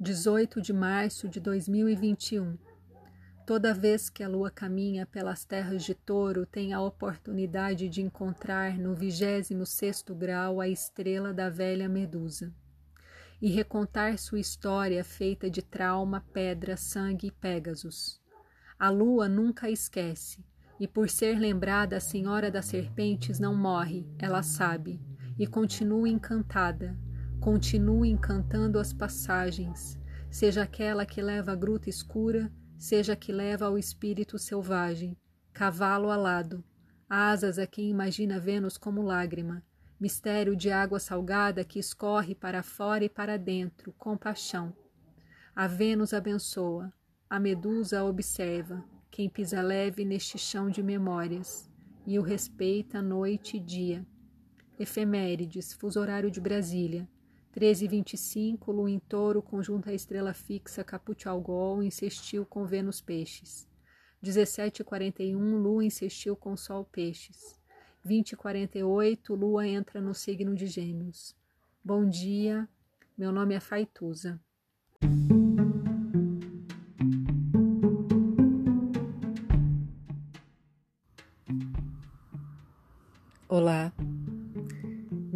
18 de março de 2021. Toda vez que a lua caminha pelas terras de touro, tem a oportunidade de encontrar no 26 grau a estrela da velha Medusa e recontar sua história feita de trauma, pedra, sangue e Pégasos. A lua nunca esquece, e por ser lembrada a Senhora das Serpentes não morre, ela sabe, e continua encantada, Continue encantando as passagens, seja aquela que leva à gruta escura, seja a que leva ao espírito selvagem, cavalo alado, asas a quem imagina Vênus como lágrima, mistério de água salgada que escorre para fora e para dentro, compaixão. A Vênus abençoa, a Medusa observa, quem pisa leve neste chão de memórias, e o respeita noite e dia. Efemérides, fuso horário de Brasília, 1325, Lua em touro, conjunta a estrela fixa Caput Algol, insistiu com Vênus Peixes. 1741, Lua insistiu com Sol Peixes. 2048, Lua entra no signo de Gêmeos. Bom dia, meu nome é Faituza. Olá.